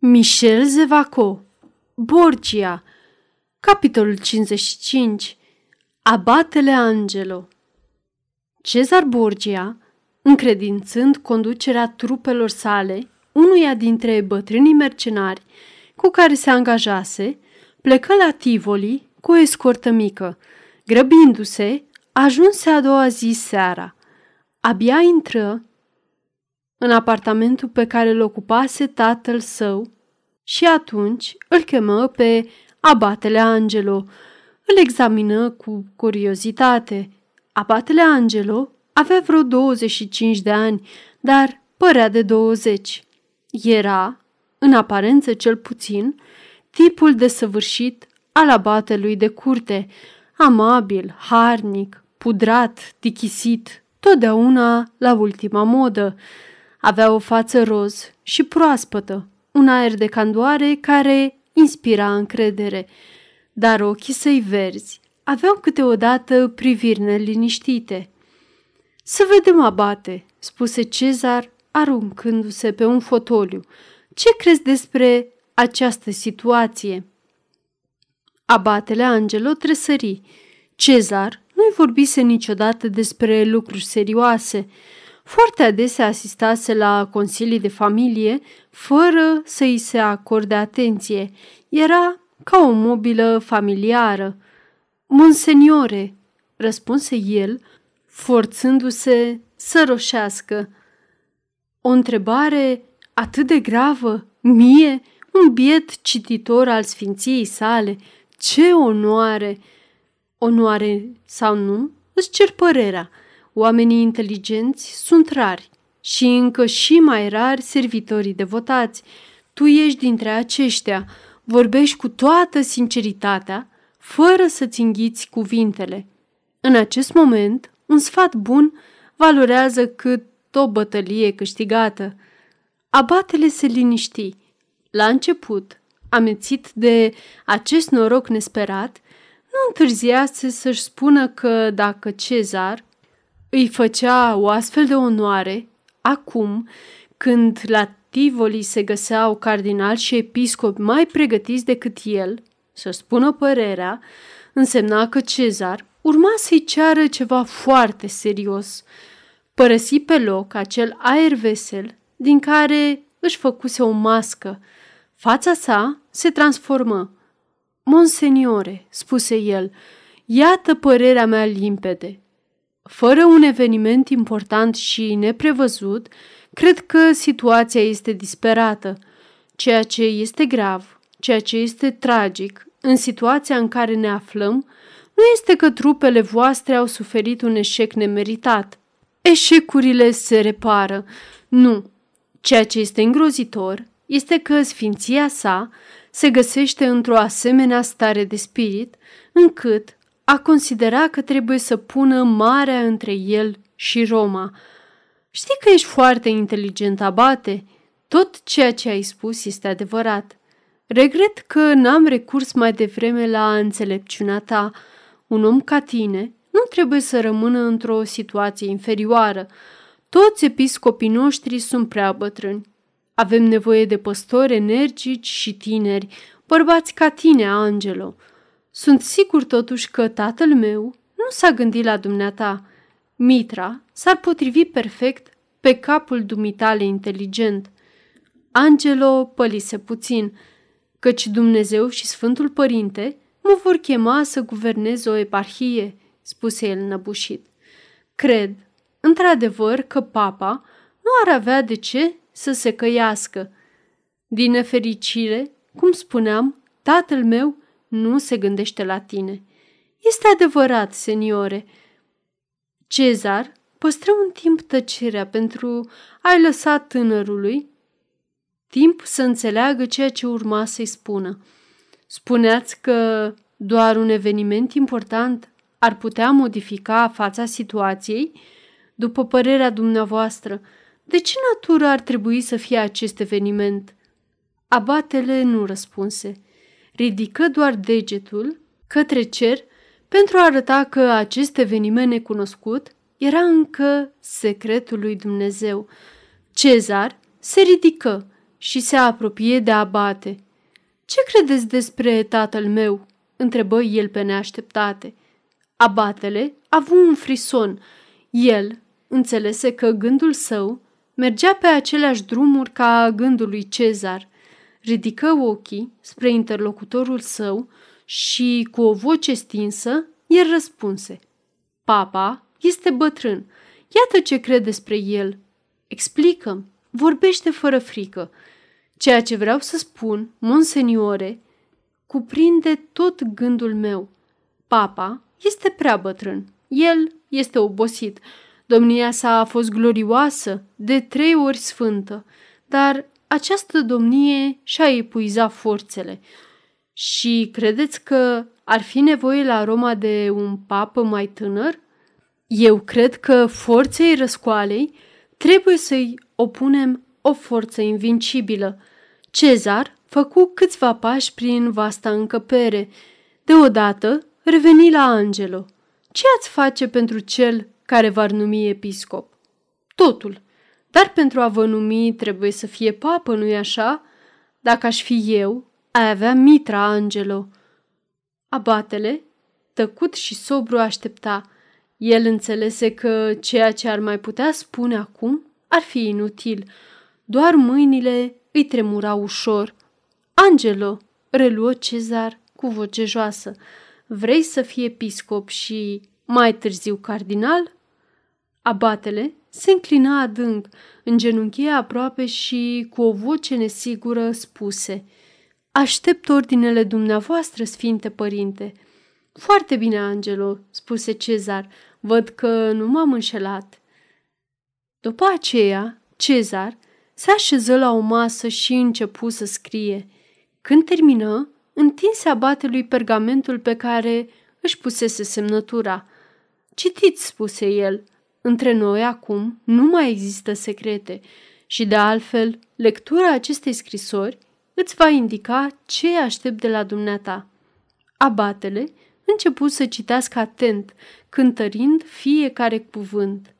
Michel Zevaco Borgia Capitolul 55 Abatele Angelo Cezar Borgia, încredințând conducerea trupelor sale unuia dintre bătrânii mercenari cu care se angajase, plecă la Tivoli cu o escortă mică. Grăbindu-se, ajunse a doua zi seara. Abia intră în apartamentul pe care îl ocupase tatăl său și atunci îl chemă pe abatele Angelo. Îl examină cu curiozitate. Abatele Angelo avea vreo 25 de ani, dar părea de 20. Era, în aparență cel puțin, tipul desăvârșit al abatelui de curte, amabil, harnic, pudrat, tichisit, totdeauna la ultima modă. Avea o față roz și proaspătă, un aer de candoare care inspira încredere, dar ochii săi verzi aveau câteodată priviri neliniștite. Să vedem, abate, spuse Cezar, aruncându-se pe un fotoliu. Ce crezi despre această situație? Abatele Angelo tresări. Cezar nu-i vorbise niciodată despre lucruri serioase. Foarte adesea asistase la consilii de familie fără să îi se acorde atenție. Era ca o mobilă familiară. Monseniore, răspunse el, forțându-se să roșească. O întrebare atât de gravă, mie, un biet cititor al sfinției sale, ce onoare! Onoare sau nu, îți cer părerea. Oamenii inteligenți sunt rari și încă și mai rari servitorii devotați. Tu ești dintre aceștia, vorbești cu toată sinceritatea, fără să-ți înghiți cuvintele. În acest moment, un sfat bun valorează cât o bătălie câștigată. Abatele se liniști. La început, amețit de acest noroc nesperat, nu întârziase să-și spună că dacă Cezar îi făcea o astfel de onoare, acum, când la Tivoli se găseau cardinal și episcopi mai pregătiți decât el, să spună părerea, însemna că Cezar urma să-i ceară ceva foarte serios. Părăsi pe loc acel aer vesel din care își făcuse o mască. Fața sa se transformă. Monseniore, spuse el, iată părerea mea limpede. Fără un eveniment important și neprevăzut, cred că situația este disperată. Ceea ce este grav, ceea ce este tragic în situația în care ne aflăm, nu este că trupele voastre au suferit un eșec nemeritat. Eșecurile se repară. Nu. Ceea ce este îngrozitor este că sfinția sa se găsește într-o asemenea stare de spirit, încât a considera că trebuie să pună marea între el și Roma. Știi că ești foarte inteligent, abate? Tot ceea ce ai spus este adevărat. Regret că n-am recurs mai devreme la înțelepciunea ta. Un om ca tine nu trebuie să rămână într-o situație inferioară. Toți episcopii noștri sunt prea bătrâni. Avem nevoie de păstori energici și tineri, bărbați ca tine, Angelo. Sunt sigur totuși că tatăl meu nu s-a gândit la dumneata. Mitra s-ar potrivi perfect pe capul dumitale inteligent. Angelo pălise puțin, căci Dumnezeu și Sfântul Părinte mă vor chema să guvernez o eparhie, spuse el năbușit. Cred, într-adevăr, că papa nu ar avea de ce să se căiască. Din nefericire, cum spuneam, tatăl meu nu se gândește la tine. Este adevărat, seniore. Cezar păstră un timp tăcerea pentru a-i lăsa tânărului timp să înțeleagă ceea ce urma să-i spună. Spuneați că doar un eveniment important ar putea modifica fața situației? După părerea dumneavoastră, de ce natură ar trebui să fie acest eveniment? Abatele nu răspunse. Ridică doar degetul către cer pentru a arăta că acest eveniment necunoscut era încă secretul lui Dumnezeu. Cezar se ridică, și se apropie de abate. Ce credeți despre tatăl meu?" întrebă el pe neașteptate. Abatele a avut un frison. El înțelese că gândul său mergea pe aceleași drumuri ca gândul lui Cezar. Ridică ochii spre interlocutorul său și, cu o voce stinsă, el răspunse. Papa este bătrân. Iată ce crede despre el. Explică-mi, vorbește fără frică. Ceea ce vreau să spun, monseniore, cuprinde tot gândul meu. Papa este prea bătrân. El este obosit. Domnia sa a fost glorioasă, de trei ori sfântă, dar această domnie și-a epuizat forțele. Și credeți că ar fi nevoie la Roma de un papă mai tânăr? Eu cred că forței răscoalei trebuie să-i opunem o forță invincibilă. Cezar făcu câțiva pași prin vasta încăpere. Deodată reveni la Angelo. Ce ați face pentru cel care v-ar numi episcop? Totul. Dar pentru a vă numi trebuie să fie papă, nu-i așa? Dacă aș fi eu, ai avea mitra, Angelo. Abatele, tăcut și sobru, aștepta. El înțelese că ceea ce ar mai putea spune acum ar fi inutil. Doar mâinile îi tremurau ușor. Angelo, reluă Cezar cu voce joasă, vrei să fii episcop și mai târziu cardinal? Abatele se înclina adânc, îngenunchie aproape și cu o voce nesigură spuse Aștept ordinele dumneavoastră, Sfinte Părinte. Foarte bine, Angelo, spuse Cezar, văd că nu m-am înșelat. După aceea, Cezar se așeză la o masă și începu să scrie. Când termină, întinse abatelui pergamentul pe care își pusese semnătura. Citiți, spuse el, între noi acum nu mai există secrete și de altfel lectura acestei scrisori îți va indica ce aștept de la dumneata. Abatele începu să citească atent, cântărind fiecare cuvânt.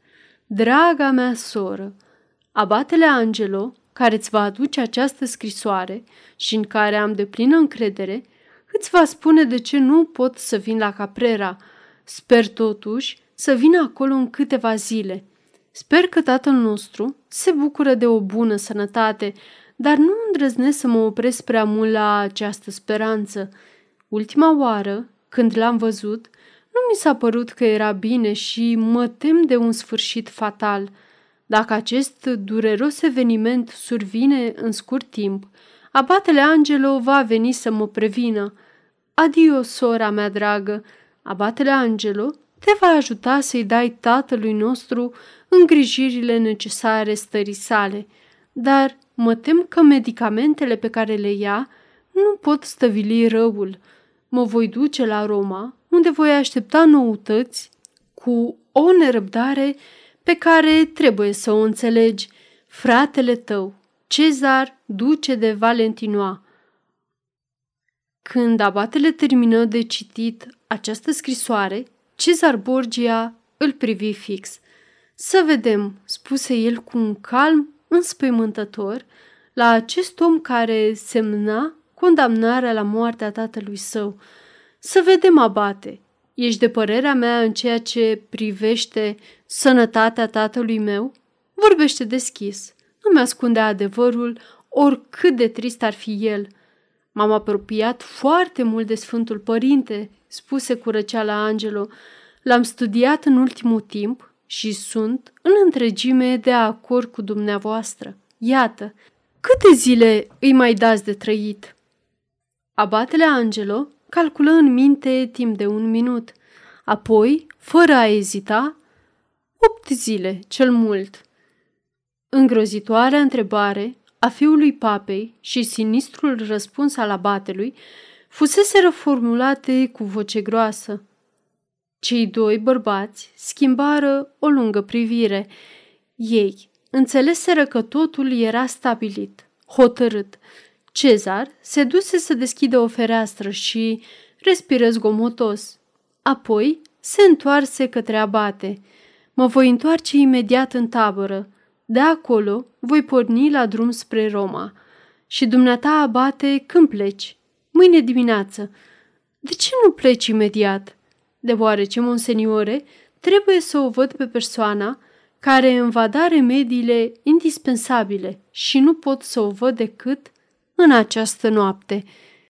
Draga mea soră, abatele Angelo, care îți va aduce această scrisoare și în care am de plină încredere, îți va spune de ce nu pot să vin la Caprera. Sper totuși să vină acolo în câteva zile. Sper că tatăl nostru se bucură de o bună sănătate, dar nu îndrăznesc să mă opresc prea mult la această speranță. Ultima oară, când l-am văzut, nu mi s-a părut că era bine și mă tem de un sfârșit fatal. Dacă acest dureros eveniment survine în scurt timp, abatele Angelo va veni să mă prevină. Adio, sora mea dragă, abatele Angelo te va ajuta să-i dai tatălui nostru îngrijirile necesare stării sale, dar mă tem că medicamentele pe care le ia nu pot stăvili răul. Mă voi duce la Roma, unde voi aștepta noutăți cu o nerăbdare pe care trebuie să o înțelegi. Fratele tău, Cezar, duce de Valentinoa. Când abatele termină de citit această scrisoare, Cezar Borgia îl privi fix. Să vedem, spuse el cu un calm înspăimântător la acest om care semna condamnarea la moartea tatălui său. Să vedem, abate, ești de părerea mea în ceea ce privește sănătatea tatălui meu? Vorbește deschis, nu mi-ascunde adevărul, oricât de trist ar fi el. M-am apropiat foarte mult de Sfântul Părinte, spuse cu răceala Angelo. L-am studiat în ultimul timp și sunt în întregime de acord cu dumneavoastră. Iată, câte zile îi mai dați de trăit? Abatele Angelo calculă în minte timp de un minut. Apoi, fără a ezita, opt zile, cel mult. Îngrozitoarea întrebare a fiului papei și sinistrul răspuns al abatelui fusese reformulate cu voce groasă. Cei doi bărbați schimbară o lungă privire. Ei înțeleseră că totul era stabilit, hotărât. Cezar se duse să deschide o fereastră și respiră zgomotos. Apoi se întoarse către abate. Mă voi întoarce imediat în tabără. De acolo voi porni la drum spre Roma. Și dumneata, abate, când pleci? Mâine dimineață. De ce nu pleci imediat? Deoarece, monseniore, trebuie să o văd pe persoana care îmi va da remediile indispensabile și nu pot să o văd decât în această noapte –